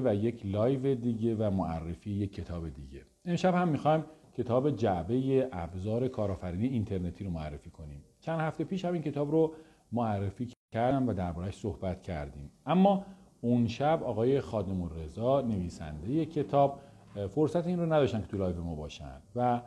و یک live دیگه و معرفی یک کتاب دیگه. امشب هم می‌خوایم کتاب جعبه ابزار کارآفرینی اینترنتی رو معرفی کنیم. چند هفته پیش هم این کتاب رو معرفی کردم و دربارهش صحبت کردیم. اما اون شب آقای خادم رضا نویسنده کتاب فرصت این رو نداشتن که تو live ما باشن. و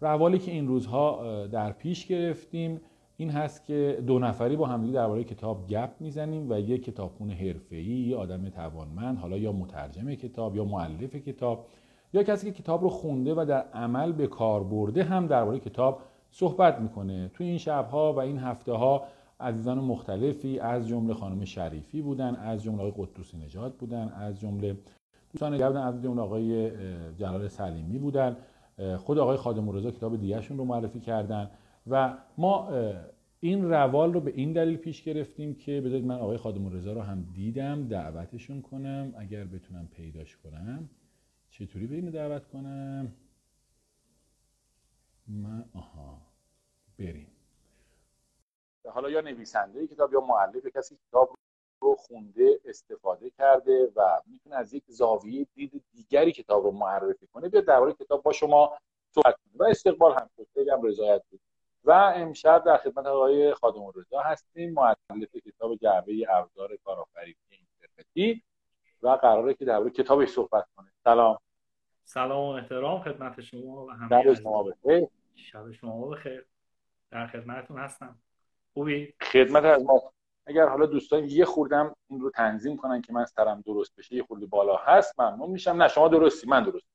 روالی که این روزها در پیش گرفتیم این هست که دو نفری با همدیگه درباره کتاب گپ می‌زنیم و یک کتابخون حرفه‌ای یه آدم توانمند حالا یا مترجم کتاب یا مؤلف کتاب یا کسی که کتاب رو خونده و در عمل به کار برده هم درباره کتاب صحبت می‌کنه. تو این شبها و این هفته ها عزیزان مختلفی از جمله خانم شریفی بودن از جمله آقای قدوسی نجات بودن از جمله دوستان دیگر بودن از جمله آقای جلال سلیمی بودن. خود آقای خادم رضا کتاب دیگهشون رو معرفی کردن. و ما این روال رو به این دلیل پیش گرفتیم که بذارید من آقای خادم رضا رو هم دیدم دعوتشون کنم. اگر بتونم پیداش کنم چطوری به دعوت کنم؟ من آها بریم. حالا یا نویسنده کتاب یا معلف کسی کتاب رو خونده استفاده کرده و می‌تونه از یک زاویه دید دیگری کتاب رو معرفی کنه بیاد درباره کتاب با شما صحبت و استقبال هم خیلی هم رضایت بود. و امشب در خدمت آقای خادم رضا هستیم معلف کتاب جعبه ابزار کارآفرینی اینترنتی و قراره که درباره کتابش صحبت کنه. سلام. سلام و احترام خدمت شما و همه شما بخیر. شب شما بخیر. در خدمتتون هستم. خوبی؟ خدمت از ما. اگر حالا دوستان یه خوردم این رو تنظیم کنن که من سرم درست بشه یه خورده بالا هست ممنون میشم. نه شما درستی من درست.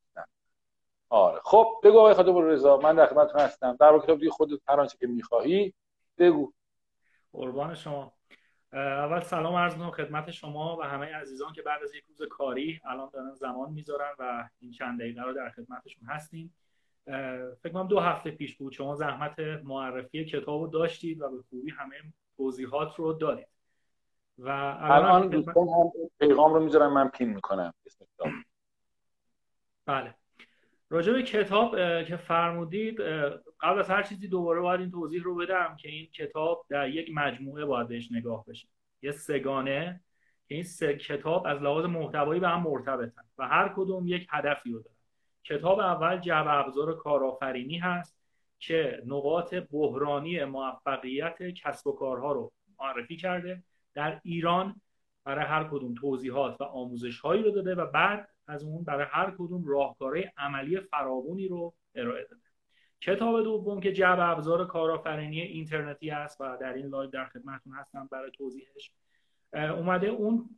آره. خب بگو آقای خادم رضا من در خدمتتون هستم. در کتاب دیگه خودت هر آنچه که می‌خواهی بگو. قربان شما. اول سلام عرض می‌کنم خدمت شما و همه عزیزان که بعد از یک روز کاری الان دارن زمان می‌ذارن و این چند دقیقه رو در خدمتشون هستیم. فکر کنم دو هفته پیش بود. شما زحمت معرفی کتاب رو داشتید و به خوبی همه توضیحات رو دارید و الان دوستان هم پیغام رو می‌ذارم من پین می‌کنم. بله. راجع به کتاب که فرمودید قبل از هر چیزی دوباره باید این توضیح رو بدم که این کتاب در یک مجموعه باید بهش نگاه بشه. یه سگانه که این سه کتاب از لحاظ محتوایی به هم مرتبطن و هر کدوم یک هدفی رو دارن. کتاب اول جعب ابزار کارآفرینی هست که نقاط بحرانی موفقیت کسب و کارها رو معرفی کرده. در ایران برای هر کدوم توضیحات و آموزش هایی رو داده و بعد از اون برای هر کدوم راهکارهای عملی فراوانی رو ارائه داده. کتاب دوم که جعبه ابزار کارآفرینی اینترنتی است و در این live در خدمتتون هستم برای توضیحش اومده اون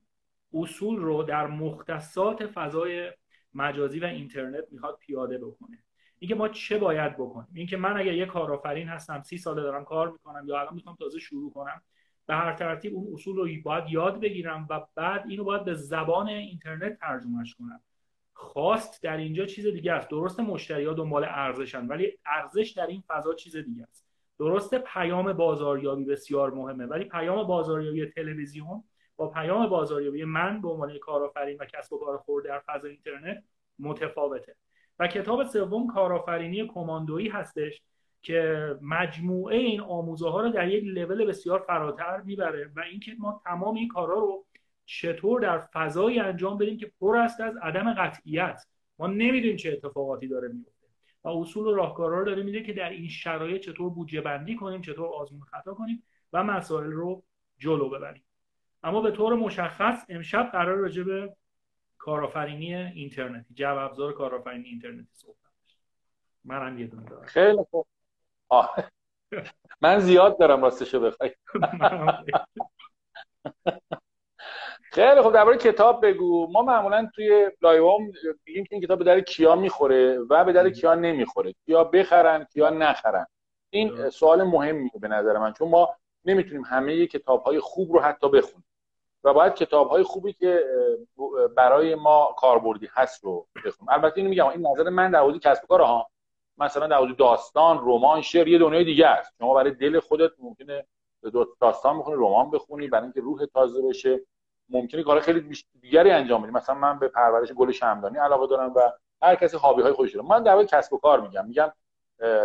اصول رو در مختصات فضای مجازی و اینترنت می‌خواد پیاده بکنه. اینکه ما چه باید بکنیم؟ اینکه من اگر یه کارآفرین هستم سی ساله دارم کار می‌کنم یا الان می‌خوام تازه شروع کنم به هر ترتیب اون اصول رو باید یاد بگیرم و بعد اینو باید به زبان اینترنت ترجمهش کنم. خواست در اینجا چیز دیگه است. درست مشتری ها دنبال ارزشن ولی ارزش در این فضا چیز دیگه است. درست پیام بازاریابی بسیار مهمه ولی پیام بازاریابی تلویزیون با پیام بازاریابی من به عنوان کارآفرین و کسب و کار خورده در فضای اینترنت متفاوته. و کتاب سوم کارآفرینی کماندویی هستش. که مجموعه این آموزه ها رو در یک لول بسیار فراتر می‌بره و اینکه ما تمام این کارها رو چطور در فضایی انجام بدیم که پر است از عدم قطعیت. ما نمی‌دونیم چه اتفاقاتی داره میفته و اصول و راهکارها رو داره میده که در این شرایط چطور بودجه بندی کنیم چطور آزمون خطا کنیم و مسائل رو جلو ببریم. اما به طور مشخص امشب قرار راجع به کارآفرینی اینترنتی جعب ابزار کارآفرینی اینترنتی صحبت منم یه دونه دارم. خیلی خوب. من زیاد دارم راستشو بخوای خیلی خب درباره کتاب بگو. ما معمولا توی لایوام میگیم که این کتاب به در کیا می‌خوره و به در کیا نمی‌خوره. کیا بخرن کیا نخرن. این سوال مهمیه به نظر من چون ما نمی‌تونیم همه کتاب های خوب رو حتی بخونیم. و باید کتاب های خوبی که برای ما کاربردی هست رو بخونیم. البته اینو میگم این نظر من در حوزه کسب و کار ها مثلا در حوزه داستان رمان شعر یه دنیای دیگه است. شما برای دل خودت ممکنه داستان بخونی رمان بخونی برای اینکه روح تازه بشه. ممکنه کار خیلی دیگری انجام بدی. مثلا من به پرورش گل شمدانی علاقه دارم و هر کسی هابی های خودش داره. من در واقع کسب و کار میگم. میگم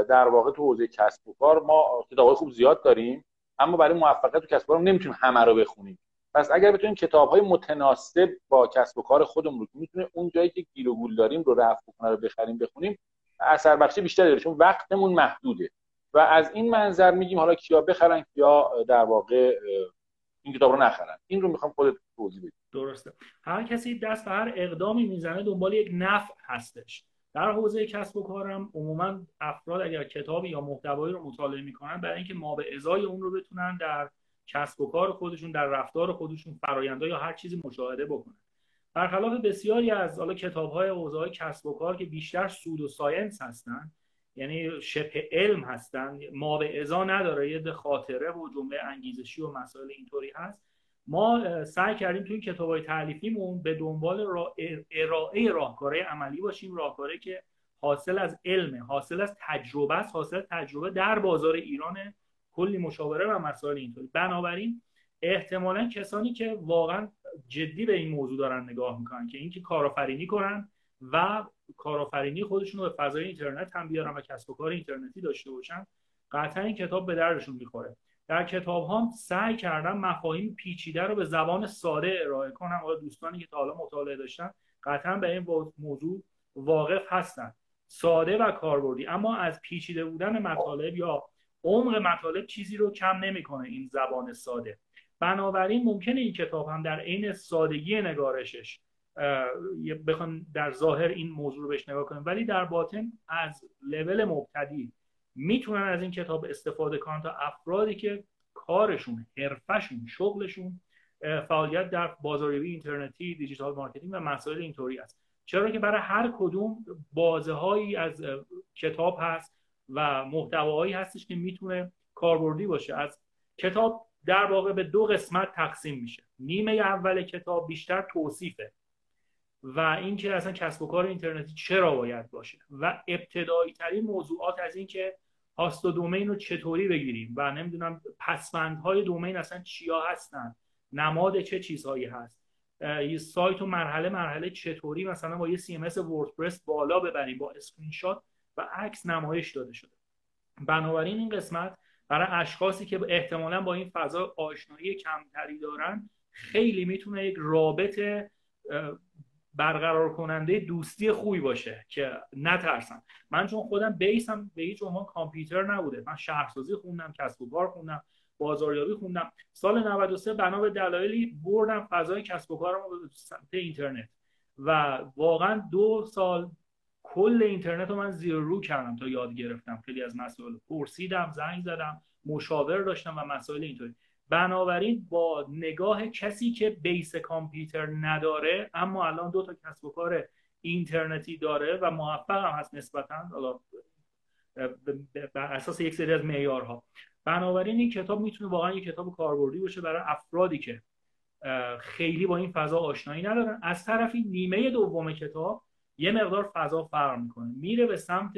در واقع تو حوزه کسب و کار ما کتابای خوب زیاد داریم اما برای موفقیت تو کسب و کار نمی‌تونیم همه رو بخونیم. پس اگر بتونیم کتاب های متناسب با کسب و کار خودمون رو می‌تونه اون جایی که گیر و گول داریم رو رفع کنه رو بخریم بخونیم اثر بخشی بیشتری داره چون وقتمون محدوده. و از این منظر میگیم حالا کیا بخرن کیا در واقع این کتاب رو نخرن. این رو می‌خوام خودت توضیح بدی. درسته. هر کسی دست به هر اقدامی می‌زنه دنبال یک نفع هستش. در حوزه کسب و کارم عموما افراد اگر کتابی یا محتوایی رو مطالعه می‌کنن برای اینکه ما به ازای اون رو بتونن در کسب و کار خودشون در رفتار خودشون فراینده یا هر چیزی مشاهده بکنن. برخلاف بسیاری از حالا کتاب های حوزه کسب و کار که بیشتر سود و ساینس هستن یعنی شبه علم هستن ما به ازا نداره یه خاطره و جمله انگیزشی و مسائل اینطوری هست. ما سعی کردیم توی کتاب های تعلیفیمون به دنبال را ارائه راهکارهای عملی باشیم راهکاری که حاصل از علم حاصل از تجربه است حاصل تجربه در بازار ایران کلی مشاوره و مسائل اینطوری. بنابراین احتمالا کسانی که واقعا جدی به این موضوع دارن نگاه می‌کنن که اینکه کارآفرینی کنن و کارآفرینی خودشون رو به فضای اینترنت هم بیارن و کسب و کار اینترنتی داشته باشن قطعا این کتاب به دردشون می‌خوره. در کتاب هم سعی کردم مفاهیم پیچیده رو به زبان ساده ارائه کنم حالا دوستانی که تا حالا مطالعه داشتن قطعا به این موضوع واقف هستن. ساده و کاربردی. اما از پیچیده بودن مطالب یا عمق مطالب چیزی رو کم نمی‌کنه این زبان ساده. بنابراین ممکنه این کتاب هم در عین سادگی نگارشش بخوان در ظاهر این موضوع رو بهش نگاه کنیم. ولی در باطن از لول مبتدی می‌تونن از این کتاب استفاده کنن تا افرادی که کارشون حرفه‌شون شغلشون فعالیت در بازاریابی اینترنتی digital marketing و مسائل اینطوری است. چرا که برای هر کدوم بازه هایی از کتاب هست و محتواهایی هستش که می‌تونه کاربردی باشه. از کتاب در واقع به دو قسمت تقسیم میشه. نیمه اول کتاب بیشتر توصیفه و اینکه اصلا کسب و کار اینترنتی چرا باید باشه و ابتدایی ترین موضوعات از اینکه host و domain رو چطوری بگیریم و نمی‌دونم پسوندهای domain اصلا چیا هستن نماد چه چیزهایی هست یه سایت و مرحله مرحله چطوری مثلا با یه CMS WordPress بالا ببریم با اسکرین شات و عکس نمایش داده شده. بنابراین این قسمت برای اشخاصی که احتمالا با این فضا آشنایی کمتری دارن خیلی می‌تونه یک رابط برقرار کننده دوستی خوبی باشه که نترسن. من چون خودم بیسم به هیچ عنوان کامپیوتر نبوده. من شهرسازی خوندم کسب و کار خوندم بازاریابی خوندم. سال 93 بنا به دلایلی بردم فضای کسب و کارم به سمت اینترنت. و واقعا دو سال کل اینترنت رو من زیر رو کردم تا یاد گرفتم. خیلی از مسائل پرسیدم زنگ زدم مشاور داشتم و مسائل اینطوری. بنابراین با نگاه کسی که بیس کامپیوتر نداره اما الان دو تا کسب و کار اینترنتی داره و موفق هم هست نسبتا بر اساس یک سری از معیارها. بنابراین این کتاب می‌تونه واقعا یک کتاب کاربردی باشه برای افرادی که خیلی با این فضا آشنایی ندارن. از طرفی نیمه دوم کتاب یه مقدار فضا فرق می‌کنه. میره به سمت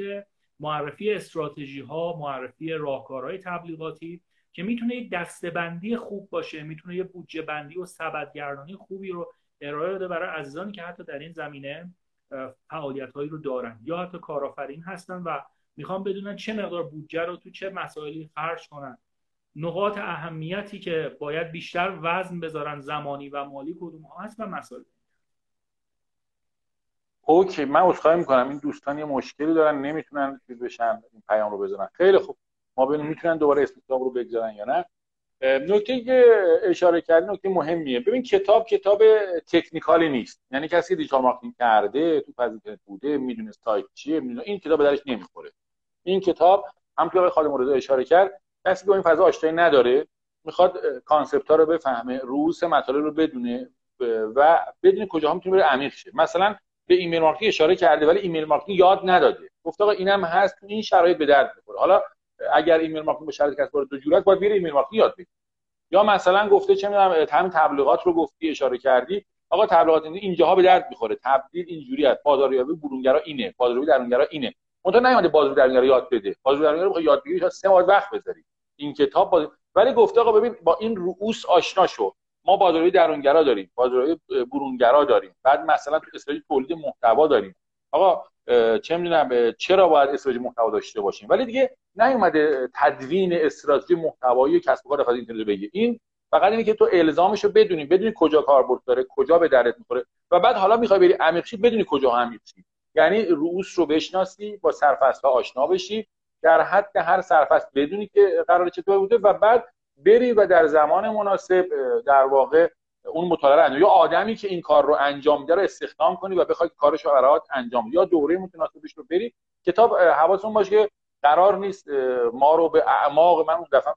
معرفی استراتژی ها معرفی راهکارهای تبلیغاتی که می‌تونه یک دستبندی خوب باشه می‌تونه یه بودجه بندی و سبدگردانی خوبی رو ارائه بده برای عزیزانی که حتی در این زمینه فعالیت هایی رو دارن یا حتی کارآفرین هستن و می‌خوام بدونن چه مقدار بودجه رو تو چه مسائلی خرج کنن. نقاط اهمیتی که باید بیشتر وزن بذارن زمانی و مالی کدوم هست و مسائل. اوکی من عذرخواهی می‌کنم. این دوستان یه مشکلی دارن نمی‌تونن چیز بشن این پیام رو بزنن. خیلی خوب. ما ببینیم می‌تونن دوباره کتاب رو بگذارن یا نه. نکته که اشاره کردن نکته مهمیه. ببین کتاب کتاب technical ی نیست. یعنی کسی digital marketing کرده تو فاز بوده می‌دونه سایت چیه می‌دونه این کتاب دردش نمی‌خوره. این کتاب هم که مرزا اشاره کرد کسی که این فضا آشنایی نداره می‌خواد concept ها رو بفهمه رئوس مطالب رو بدونه و بدونه کجا هم می‌تونه بره عمیق شه. مثلا به email marketing اشاره کرده ولی email marketing یاد نداده. گفت آقا اینم هست تو این شرایط به درد می‌خوره. حالا اگر email marketing به شرایط کسب و کارت باید بره email marketing یاد بگیره. یا مثلا گفته چه می‌دونم همین تبلیغات رو گفتی اشاره کردی. آقا تبلیغات اینجاها به درد می‌خوره. تبدیل اینجوری است. بازاریابی برونگرا اینه. بازاریابی درونگرا اینه. منتها نیومده بازاریابی درونگرا یاد بده. بازاریابی درونگرا بخواد یاد بگیری تا سه ماه وقت بذاری. این کتاب باز... ولی گفته آقا ببین با این رؤوس آشنا شو. ما بازاریابی درونگرا داریم بازاریابی برونگرا داریم. بعد مثلا تو استراتژی تولید محتوا داریم. آقا چه می‌دونم چرا باید استراتژی محتوا داشته باشیم؟ ولی دیگه نیومده تدوین استراتژی محتوایی کسب و کار فضای اینترنت بگه این فقط اینه که تو الزامش رو بدونی بدونی کجا کاربرد داره کجا به درت می‌خوره و بعد حالا می‌خوای بری عمیق بدونی کجا عمیق یعنی رؤوس رو بشناسی با سرفصل آشنا بشی. در حد هر سرفصل بدونی که قرار چطور بوده و بعد بری و در زمان مناسب در واقع اون مطالعه انجام یا آدمی که این کار رو انجام میده رو استخدام کنی و بخوای کارش رو انجام یا دوره متناسبش رو بری کتاب حواستون باشه که قرار نیست ما رو به اعماق من اون دفعه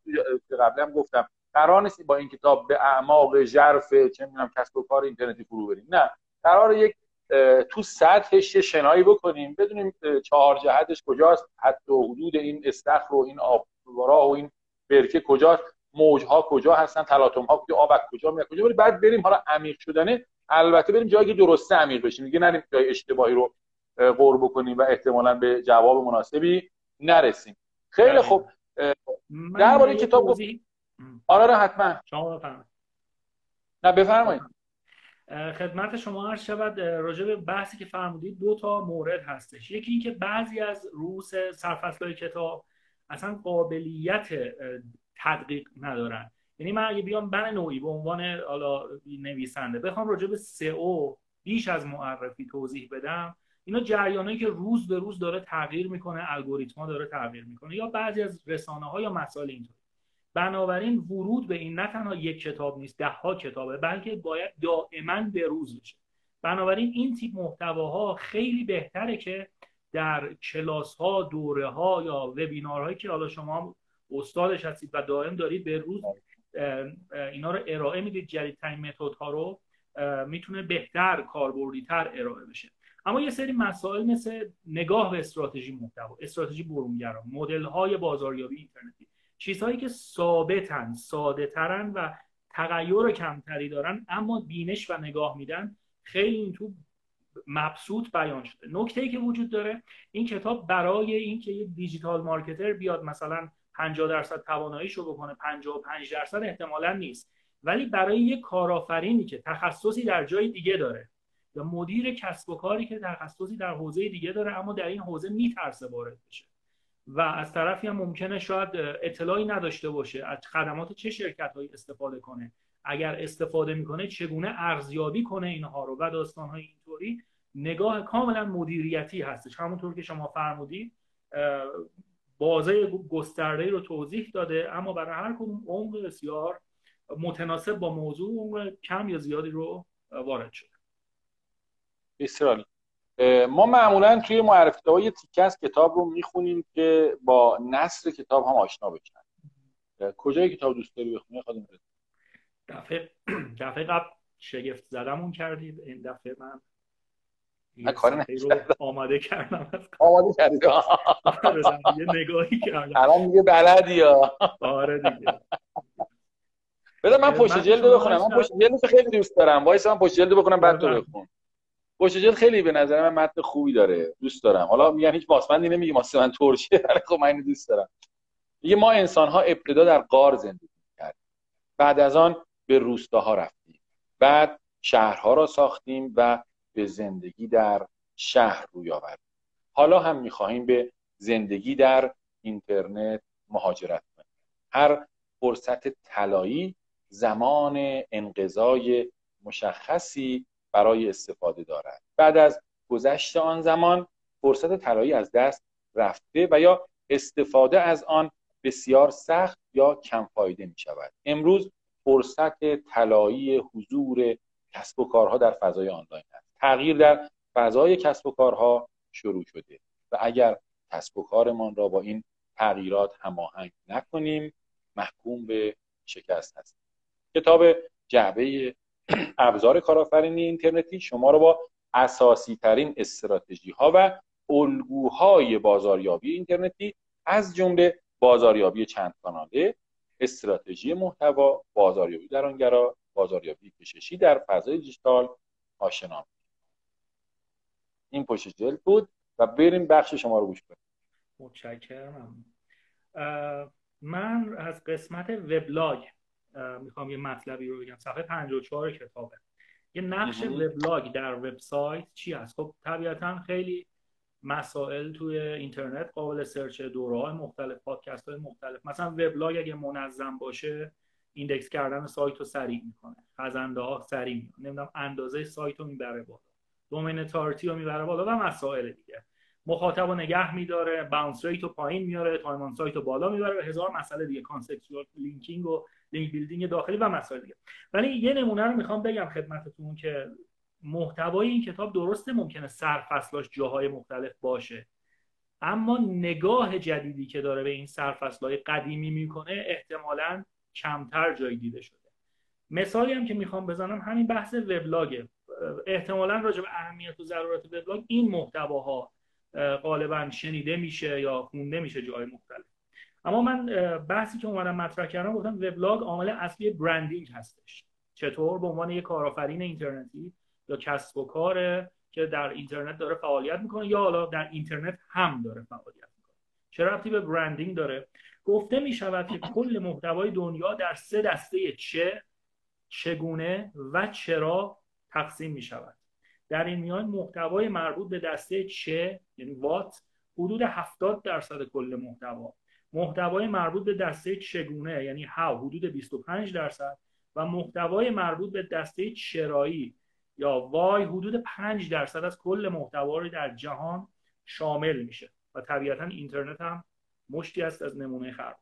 قبلا گفتم قرار نیست با این کتاب به اعماق ژرف چه می‌دونم کسب و کار اینترنتی فرو بریم. نه. قرار یک تو سطحش شنایی بکنیم. بدونیم چهار جهتش کجاست. حتی حدود این استخر و این آبوارا و این برکه کجاست. موجها کجا هستن تلاطم ها کجا آب کجا میاد کجا بریم بعد بریم حالا عمیق شدنه. البته بریم جایی که درسته عمیق بشیم. دیگه نریم جای اشتباهی رو قرب بکنیم و احتمالا به جواب مناسبی نرسیم. خیلی خوب. درباره کتاب آره, آره حتما. شما نه بفرمایید. خدمت شما هر شود راجع به بحثی که فرمودید دو تا مورد هستش. یکی اینکه بعضی از روس سرفصلهای کتاب اصلا قابلیت تدقیق ندارن. یعنی من اگه بیام بن نوعی به عنوان حالا نویسنده بخوام راجع به سئو بیش از معرفی توضیح بدم. اینا جریانایی که روز به روز داره تغییر می‌کنه الگوریتما داره تغییر می‌کنه یا بعضی از رسانه ها یا مسائل اینطور بنابراین ورود به این نه تنها یک کتاب نیست ده ها کتابه بلکه باید دائما به روز بشه. بنابراین این تیپ محتواها خیلی بهتره که در کلاس ها دوره ها یا وبینارهایی که حالا شما استادش هستید و دائم دارید به روز اینا رو ارائه می‌دید جدیدترین متد ها رو می‌تونه بهتر کاربردی تر ارائه بشه. اما یه سری مسائل مثل نگاه به استراتژی محتوا استراتژی برونگرا مدل های بازاریابی اینترنتی چیزهایی که ثابتن ساده ترن و تغییر کمتری دارن اما بینش و نگاه میدن خیلی این تو مبسوط بیان شده. نکته ای که وجود داره این کتاب برای اینکه یه دیجیتال مارکتر بیاد مثلا 50 درصد تواناییشو بکنه. 55 درصد احتمالا نیست. ولی برای یه کارآفرینی که تخصصی در جای دیگه داره یا مدیر کسب و کاری که تخصصی در حوزه دیگه داره اما در این حوزه میترسه وارد بشه. و از طرفی هم ممکنه شاید اطلاعی نداشته باشه از خدمات چه شرکت هایی استفاده کنه. اگر استفاده می‌کنه چگونه ارزیابی کنه اینها رو و داستان های اینطوری نگاه کاملا مدیریتی هستش. همونطور که شما فرمودید بازه گسترده رو توضیح داده اما برای هر کدوم عمق بسیار متناسب با موضوع عمق کم یا زیادی رو وارد شده بسیار ما معمولا توی یه تیکه از کتاب رو می‌خونیم که با نصر کتاب هم آشنا بشن. کجای کتاب دوست داری بخونی؟ خودم دفعه دفعه قبل شگفت زدمون کردید. این دفعه من یه کاری رو آماده کردم آماده آره، یه نگاهی کردم. الان دیگه بلدی یا آره دیگه. بذار من پشت جلد بخونم. من پشت جلد خیلی دوست دارم. وایسا من پشت جلد بخونم بعد تو بخون. پشت جلد خیلی به نظر من متن خوبی داره. دوست دارم. حالا میگن هیچ باسمندی نمیگه. واسه من ترکیه. ولی خب من دوست دارم. میگه ما انسان ها ابتدا در قار زندگی کردیم بعد از آن به روستاها رفتیم. بعد شهرها را ساختیم و به زندگی در شهر روی آوردیم حالا هم می‌خواهیم به زندگی در اینترنت مهاجرت کنیم. هر فرصت طلایی زمان انقضای مشخصی برای استفاده دارد. بعد از گذشت آن زمان فرصت طلایی از دست رفته و یا استفاده از آن بسیار سخت یا کم فایده می شود امروز فرصت طلایی حضور کسب و کارها در فضای آنلاین تغییر در فضای کسب و کارها شروع شده. و اگر کسب و کارمان را با این تغییرات هماهنگ نکنیم محکوم به شکست هستیم. کتاب جعبه ابزار کارآفرینی اینترنتی شما رو با اساسی ترین استراتژی ها و الگوهای بازاریابی اینترنتی از جمله بازاریابی چند کاناله استراتژی محتوا بازاریابی درونگرا بازاریابی کششی در فضای دیجیتال آشنا این پشت جلد بود و بریم بخش شما رو گوش کنیم. متشکرم. من از قسمت وبلاگ می‌خوام یه مطلبی رو بگم. صفحه 54 کتابه. یه نقش وبلاگ در وبسایت چی هست؟ خب طبیعتا خیلی مسائل توی اینترنت قابل search دوره های مختلف پادکست های مختلف. مثلا وبلاگ اگه منظم باشه index کردن سایت رو سریع می‌کنه. خزنده ها سریع می‌کنه. نمی‌دونم اندازه سایت رو می‌بره بالا. domain authority رو می‌بره بالا و مسائل دیگه. مخاطب رو نگه میداره bounce rate رو پایین میاره time on site رو بالا می‌بره و هزار مسئله دیگه conceptual linking و لینک بیلدینگ داخلی و مسائل دیگه. ولی یه نمونه رو می‌خوام بگم خدمتتون که محتوای این کتاب درسته ممکنه سرفصلاش جاهای مختلف باشه. اما نگاه جدیدی که داره به این سرفصلهای قدیمی می‌کنه احتمالا کمتر جای دیده شده. مثالی هم که می‌خوام بزنم همین بحث وبلاگه احتمالا راجع به اهمیت و ضرورت وبلاگ این محتواها غالبا شنیده میشه یا خونده میشه جای مختلف. اما من بحثی که اومدم مطرح کردم گفتم وبلاگ عامل اصلی برندینگ هستش. چطور؟ به عنوان یک کارآفرین اینترنتی یا کسب و کاره که در اینترنت داره فعالیت می‌کنه یا حالا در اینترنت هم داره فعالیت می‌کنه. چه ربطی به برندینگ داره؟ گفته می‌شود که کل محتوای دنیا در سه دسته چه چگونه و چرا تقسیم می‌شود. در این میان محتوای مربوط به دسته چه یعنی وات حدود 70 درصد کل محتوا. محتوای مربوط به دسته چگونه یعنی هاو حدود 25 درصد. و محتوای مربوط به دسته چرایی یا وای حدود 5 درصد از کل محتوا رو در جهان شامل میشه. و طبیعتا اینترنت هم مشتی است از نمونه خراب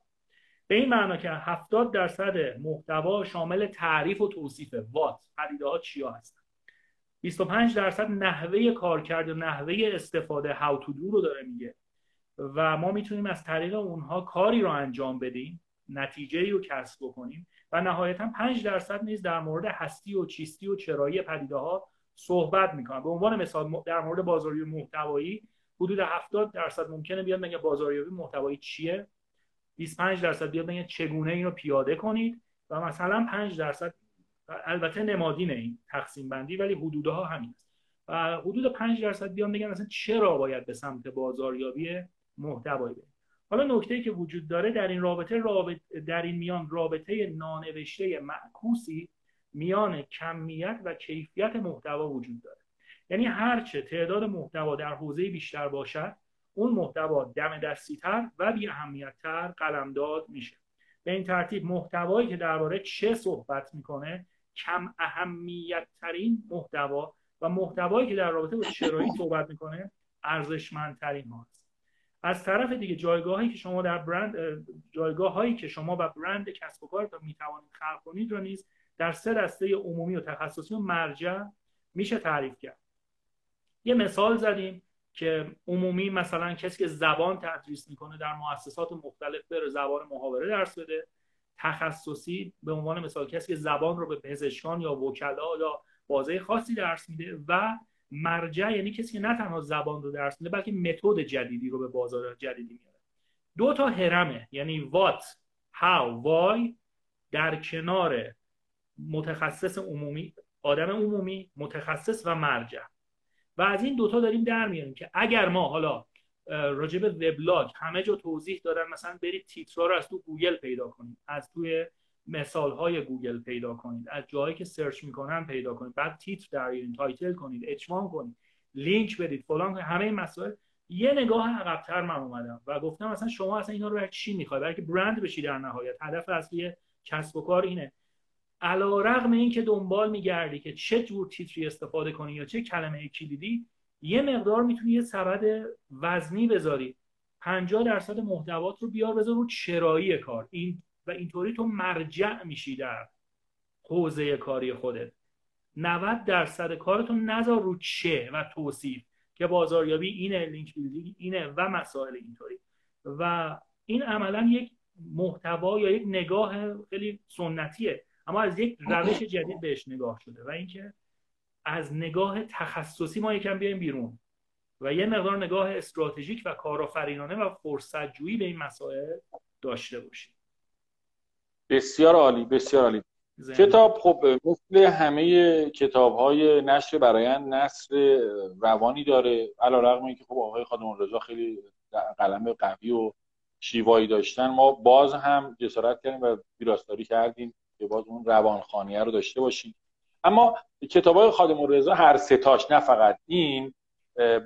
به این معنا که 70 درصد محتوا شامل تعریف و توصیف وات پدیده ها چیا هستن؟ 25 درصد نحوه کارکرد و نحوه استفاده هاو تو دو رو داره میگه. و ما می‌تونیم از طریق اونها کاری رو انجام بدیم نتیجه رو کسب بکنیم و نهایتا 5 درصد نیز در مورد هستی و چیستی و چرایی پدیده ها صحبت می‌کنن. به عنوان مثال در مورد بازاریابی محتوایی حدود 70 درصد ممکنه بیاد بگه بازاریابی محتوایی چیه؟ 25 درصد بیاد بگه چگونه این رو پیاده کنید؟ و مثلا 5 درصد البته نمادین این تقسیم بندی ولی حدودها همین است. و حدود 5 درصد بیان بگن مثلا چرا باید به سمت بازاریابی محتوایی بریم. حالا نکته که وجود داره در این رابطه, رابطه در این میان رابطه نانوشته معکوسی میان کمیت و کیفیت محتوا وجود داره. یعنی هرچه تعداد محتوا در حوزه بیشتر باشد اون محتوا دم دستیتر و بی اهمیتتر قلمداد میشه. به این ترتیب محتوایی که درباره چه صحبت می‌کنه کم اهمیت ترین محتوا و محتوایی که در رابطه با چرایی صحبت می‌کنه ارزشمندترین هاست از طرف دیگه جایگاهی که شما در برند جایگاه هایی که شما و برند کسب و کارتون می‌توانید خلق کنید رو نیز در سه دسته عمومی و تخصصی و مرجع میشه تعریف کرد. یه مثال زدیم که عمومی مثلا کسی که زبان تدریس می‌کنه در مؤسسات مختلف بره زبان محاوره درس بده. تخصصی به عنوان مثال کسی که زبان رو به پزشکان یا وکلا یا بازه خاصی درس میده و مرجع یعنی کسی که نه تنها زبان رو درس میده بلکه متد جدیدی رو به بازار جدیدی میاره. دو تا هرمه یعنی what how why در کنار متخصص عمومی آدم عمومی متخصص و مرجع. و از این دوتا داریم در میاریم که اگر ما حالا راجع به وبلاگ همه جا توضیح دادن مثلا برید تیترا رو از تو گوگل پیدا کنید از توی مثال های گوگل پیدا کنید از جایی که search می‌کنن پیدا کنید بعد تیتر در title کنید H1 کنید لینک بدید فلان همه این مسائل. یه نگاه عقبتر من اومدم و گفتم مثلا شما اصلا اینا رو چی می‌خواید برای که برند بشی در نهایت. هدف اصلی کسب و کار اینه. علی رغم این که دنبال میگردی که چه جور تیتری استفاده کنی یا چه کلمه کلیدی یه مقدار می‌تونی یه سبد وزنی بذاری. 50 درصد محتوات رو بیار بذار رو چرایی کار. این و اینطوری تو مرجع میشی در حوزه کاری خودت. 90 درصد کارتون نذار رو چه و توصیف که بازاریابی اینه لینک بیلدینگ اینه و مسائل اینطوری. و این عملا یک محتوا یا یک نگاه خیلی سنتیه اما از یک روش جدید بهش نگاه شده و اینکه از نگاه تخصصی ما یکم بیایم بیرون و یه مقدار نگاه استراتژیک و کارآفرینانه و فرصت جویی به این مسائل داشته باشیم. بسیار عالی بسیار عالی. کتاب خب مثل همه کتاب های نشر برایند نصر روانی داره. علا رقم اینکه خب آقای خادم رضا خیلی قلم قوی و شیوایی داشتن ما باز هم جسارت کردیم و ویراستاری کردیم که باز اون روانخانیه رو داشته باشیم. اما کتاب های خادم رضا هر ستاش نه فقط این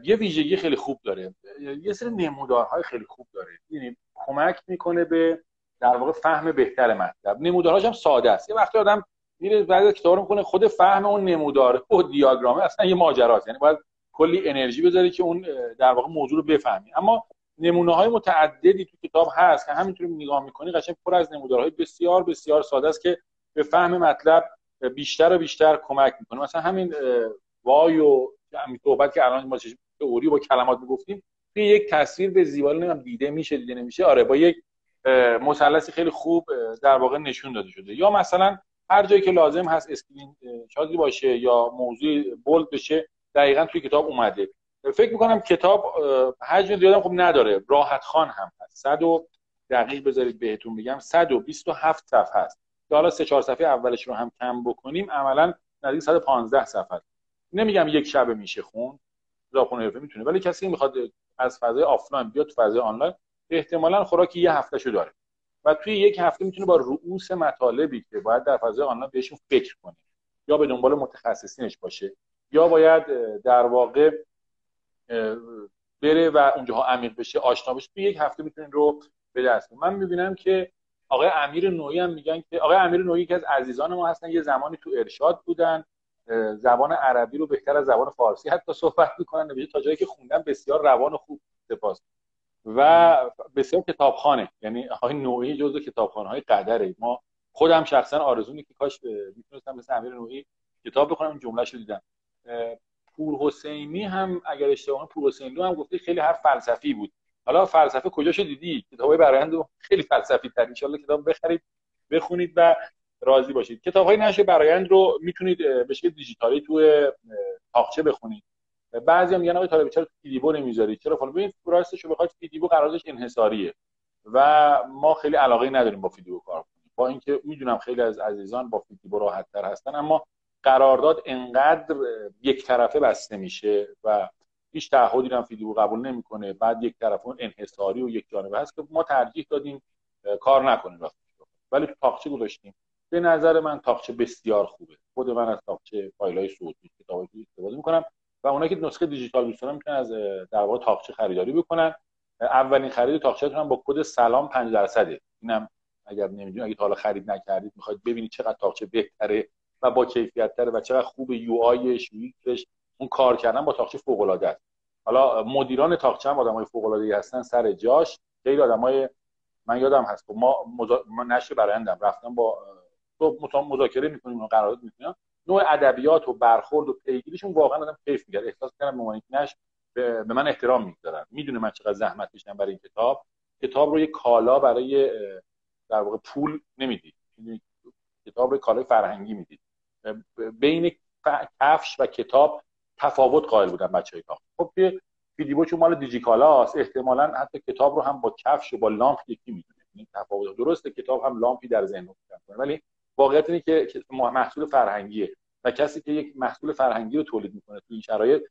یه ویژگی خیلی خوب داره. یه سری نمودارهای خیلی خوب داره. یعنی کمک می‌کنه به در واقع فهم بهتر مطلب. نمودارهاش هم ساده است. یه وقتی آدم میره بعد کتاب می‌کنه خود فهم اون نموداره و دیاگرامه اصلا یه ماجراست. یعنی باید کلی انرژی بذاری که اون در واقع موضوع رو بفهمی. اما نمونه های متعددی تو کتاب هست که همینطوری نگاه می‌کنی قشنگ پر از نمودارهای بسیار بسیار ساده است که به فهم مطلب بیشتر و بیشتر کمک می‌کنه. مثلا همین why و همین صحبت که الان ما تئوری با کلمات می‌گفتیم توی یک تصویر به زیبایی نمی‌دونم دیده میشه دیده نمیشه آره با یک مثلثی خیلی خوب در واقع نشون داده شده. یا مثلا هر جایی که لازم هست اسکرین شادی باشه یا موضوع bold بشه دقیقا توی کتاب اومده. فکر می‌کنم کتاب حجم زیادم خب نداره. راحت خوان هم هست. 100 و دقیق بذارید بهتون بگم 127 صفحه هست. که حالا سه چهار صفحه اولش رو هم کم بکنیم عملا نزدیک 115 صفحه. نمیگم یک شب میشه خوند آدم حرفه‌ای می‌تونه ولی کسی می‌خواد از فضای آفلاین بیاد تو فضای آنلاین احتمالا خوراک یه هفته شو داره. و توی یک هفته می‌تونه با رؤوس مطالبی که باید در فضای آنلاین بهشون فکر کنه. یا به دنبال متخصصینش باشه یا باید در واقع بره و اونجاها عمیق بشه آشنا بشه. توی یک هفته می‌تونین رو به دست من می‌بینم که آقای امیر نوعی هم میگن که آقای امیر نوعی که از عزیزان ما هستن یه زمانی تو ارشاد بودن. زبان عربی رو بهتر از زبان فارسی حتی صحبت می‌کنن نمیشه تا جایی که خوندن بسیار روان و خوب سپاس. و بسیار کتابخانه. یعنی آقای نوعی جزو کتابخانه های قدره. ما خودم شخصا آرزو که کاش می‌تونستم مثل امیر نوعی کتاب بخونم این جمله رو دیدم. پور حسینی هم اگر اشتباه پور حسینی هم گفته خیلی حرف فلسفی بود. حالا فلسفه کجاشو دیدی؟ کتابای برایند خیلی فلسفی تر. این کتاب بخرید بخونید و راضی باشید. کتاب های نشر برایند رو می‌تونید به شکل دیجیتالی توی تاقچه بخونید. بعضی هم میگن آقای طالبی چرا فیدیبو نمی‌ذارید چرا فلان؟ ببین راستش رو بخواید فیدیبو قراردادش انحصاریه و ما خیلی علاقه نداریم با فیدیبو کار کنیم. با اینکه می‌دونم خیلی از عزیزان با فیدیبو راحت تر هستن اما قرارداد انقدر یک طرفه بسته میشه و هیچ تعهدی هم فیدیبو قبول نمی‌کنه. بعد یک طرفه انحصاری و یک جانبه هست که ما ترجیح دادیم کار نکنیم ولی تو تاقچه گذاشتیم. به نظر من تاقچه بسیار خوبه. خود من از تاقچه فایل های صوتی کتابی استفاده می‌کنم و اونایی که نسخه دیجیتال دوست می‌تونن از در واقع تاقچه خریداری بکنن. اولین خرید تاقچه هم با کد سلام 5 درصده. اینم اگر نمی‌دونید اگه تا حالا خرید نکردید می‌خواید ببینید چقدر تاقچه بهتره و با کیفیت تره و چقدر خوب یو آیش اون کار کردن با تاقچه فوق العاده است. حالا مدیران تاقچه هم آدمای فوق العاده هستن سر جاش. خیلی آدمای من یادم هست. ما, مزا... ما نشر برندم رفتم با تو مذاکره می‌کنیم و قرارداد می‌کنیم. نوع ادبیات و برخورد و پیگیریشون واقعا آدم کیف میگرد احساس کردم به نش به من احترام می‌گذارن. می‌دونه من چقدر زحمت کشیدم برای این کتاب. کتاب رو یه کالا برای در واقع پول نمی‌دید کتاب رو کالای فرهنگی می‌دید بین کفش و کتاب تفاوت قائل بودن بچه های خب یه فیدیبو چون مال دیجیکالا است احتمالا حتی کتاب رو هم با کفش و با لامپ یکی می‌دونه. یعنی تفاوت. درسته کتاب هم لامپی در ذهن ولی واقعیت اینه که محصول فرهنگیه. و کسی که یک محصول فرهنگی رو تولید می‌کنه تو این شرایط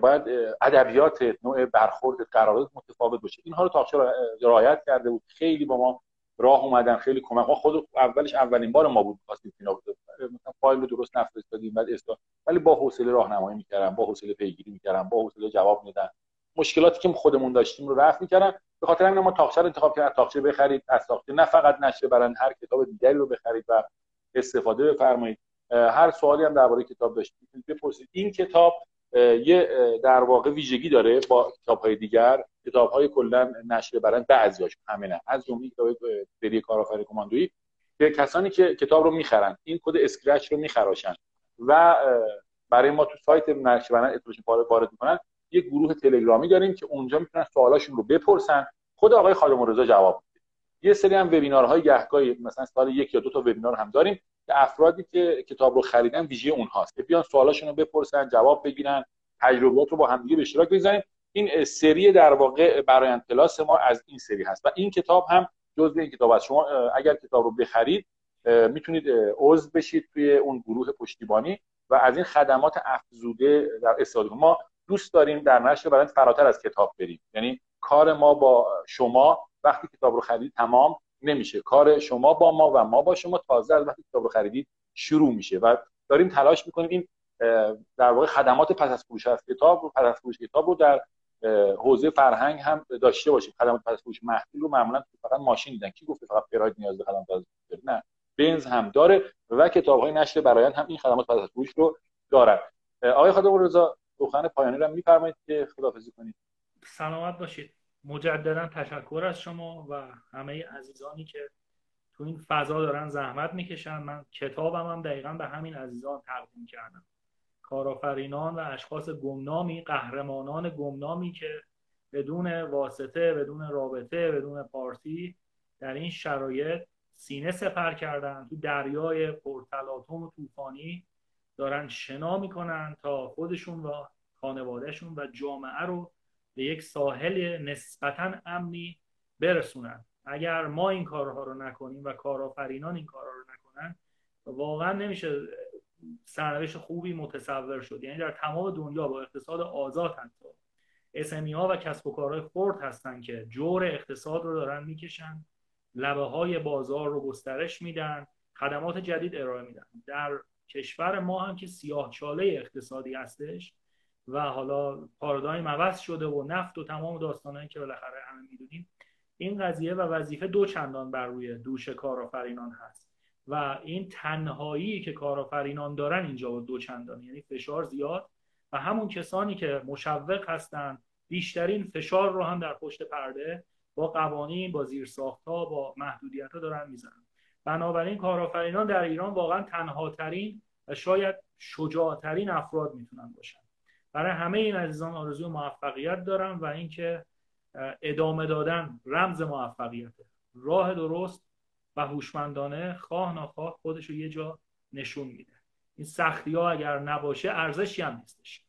باید ادبیات نوع برخورد قرارداد متفاوت باشه. اینها رو تاخچه رعایت کرده بود. خیلی با ما راه اومدن خیلی کمک. ما خود اولش اولین بار ما بود خواستیم اینا مثلا فایل رو درست نفرستادیم بعد استا ولی با حوصله راهنمایی می‌کردم با حوصله پیگیری می‌کردم با حوصله جواب میدن مشکلاتی که خودمون داشتیم رو رفع می‌کردن. به خاطر همین ما تاقچه رو انتخاب کردیم تاقچه بخرید از تاقچه نه فقط نشه برن هر کتاب دیگری رو بخرید و استفاده بفرمایید. هر سوالی هم درباره کتاب داشتید بپرسید این کتاب یه در واقع ویژگی داره با کتاب های دیگر. کتاب های کلا نشر برایند بعضیاش همه نه. از جمله کتاب سری کارآفرین کماندویی. که کسانی که کتاب رو می‌خرن این کد scratch رو میخراشن و برای ما تو سایت نشر برایند وارد می‌کنن یه گروه تلگرامی داریم که اونجا می‌تونن سوالاشون رو بپرسن. خود آقای خالد رضا جواب میده. یه سری هم وبینارهای گهگاهی مثلا سال یک یا دو تا وبینار هم داریم. افرادی که کتاب رو خریدن ویژه اونهاست. که بیان سوالاشون رو بپرسن جواب بگیرن تجربیات رو با همدیگه به اشتراک بگذاریم. این سری در واقع برای کلاس ما از این سری هست و این کتاب هم جزء این کتاب است. شما اگر کتاب رو بخرید می‌تونید عضو بشید توی اون گروه پشتیبانی و از این خدمات افزوده در استفاده ما دوست داریم در نشر برای فراتر از کتاب بریم. یعنی کار ما با شما وقتی کتاب رو خرید تمام. نمیشه. کار شما با ما و ما با شما. تازه از وقتی کتاب رو خریدید شروع میشه و داریم تلاش می‌کنیم این در واقع خدمات پس از فروش از کتاب رو پس از فروش کتاب رو در حوزه فرهنگ هم داشته باشیم. خدمات پس فروش محصول رو معمولا فقط ماشین دیدن کی گفته فقط پراید نیاز به خدمات پس نه. بنز هم داره و کتاب های نشر برایند هم این خدمات پس فروش رو دارن. آقای خادم رضا سخن پایانی رو میفرمایید که خداحافظی کنید. سلامت باشید. مجددا تشکر از شما و همه عزیزانی که تو این فضا دارن زحمت می‌کشن. من کتابم هم دقیقا به همین عزیزان تقدیم کردم. کارآفرینان و اشخاص گمنامی قهرمانان گمنامی که بدون واسطه بدون رابطه بدون پارتی در این شرایط سینه سپر کردن. تو دریای پرتلاطم و طوفانی دارن شنا می‌کنن تا خودشون و خانوادهشون و جامعه رو به یک ساحل نسبتا امنی برسونن. اگر ما این کارها رو نکنیم و کارآفرینان این کارها رو نکنن واقعا نمیشه سرنوشت خوبی متصور شد. یعنی در تمام دنیا با اقتصاد آزاد حتی اسمی ها و کسب و کارهای خرد هستن که جور اقتصاد رو دارن می‌کشن لبه های بازار رو گسترش میدن خدمات جدید ارائه میدن. در کشور ما هم که سیاه چاله اقتصادی هستش و حالا پارادایم عوض شده و نفت و تمام داستانهایی که بالاخره همه می‌دونیم این قضیه و وظیفه دو چندان بر روی دوش کارآفرینان هست و این تنهایی که کارآفرینان دارن اینجا دو چندان یعنی فشار زیاد و همون کسانی که مشوق هستند بیشترین فشار رو هم در پشت پرده با قوانین با زیرساختها با محدودیت ها دارن می‌زنن. بنابراین کارآفرینان در ایران واقعا تنها ترین و شاید شجاعترین افراد می‌تونن باشن. برای همه این عزیزان آرزوی موفقیت دارم و اینکه ادامه دادن رمز موفقیته راه درست و هوشمندانه خواه ناخواه خودش رو یه جا نشون میده. این سختی ها اگر نباشه ارزشی هم نیستش.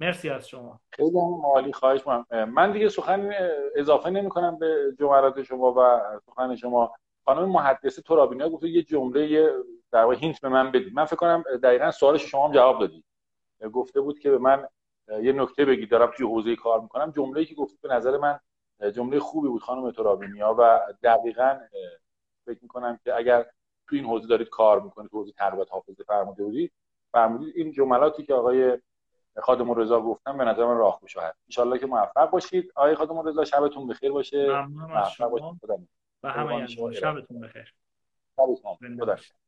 مرسی از شما. خیلی عالی خواهش من من دیگه سخن اضافه نمی کنم به جملات شما و سخن شما. خانم محدثه ترابینی گفت یه جمله در واقع هینت به من بدید. من فکر کنم دقیقا سوالش شما هم جواب دادید گفته بود که به من یه نکته بگید دارم توی حوزه کار می‌کنم. جمله‌ای که گفت به نظر من جمله خوبی بود خانم ترابینیا و دقیقا فکر می‌کنم که اگر تو این حوزه دارید کار می‌کنید حوزه تربیت حافظه فرموده بودید فرمودید این جملاتی که آقای خادم رضا گفتم به نظر من راهگشا هست ان که موفق باشید. آقای خادم رضا شبتون بخیر باشه. ممنونم از شما. و همه شبتون بخیر. شبتون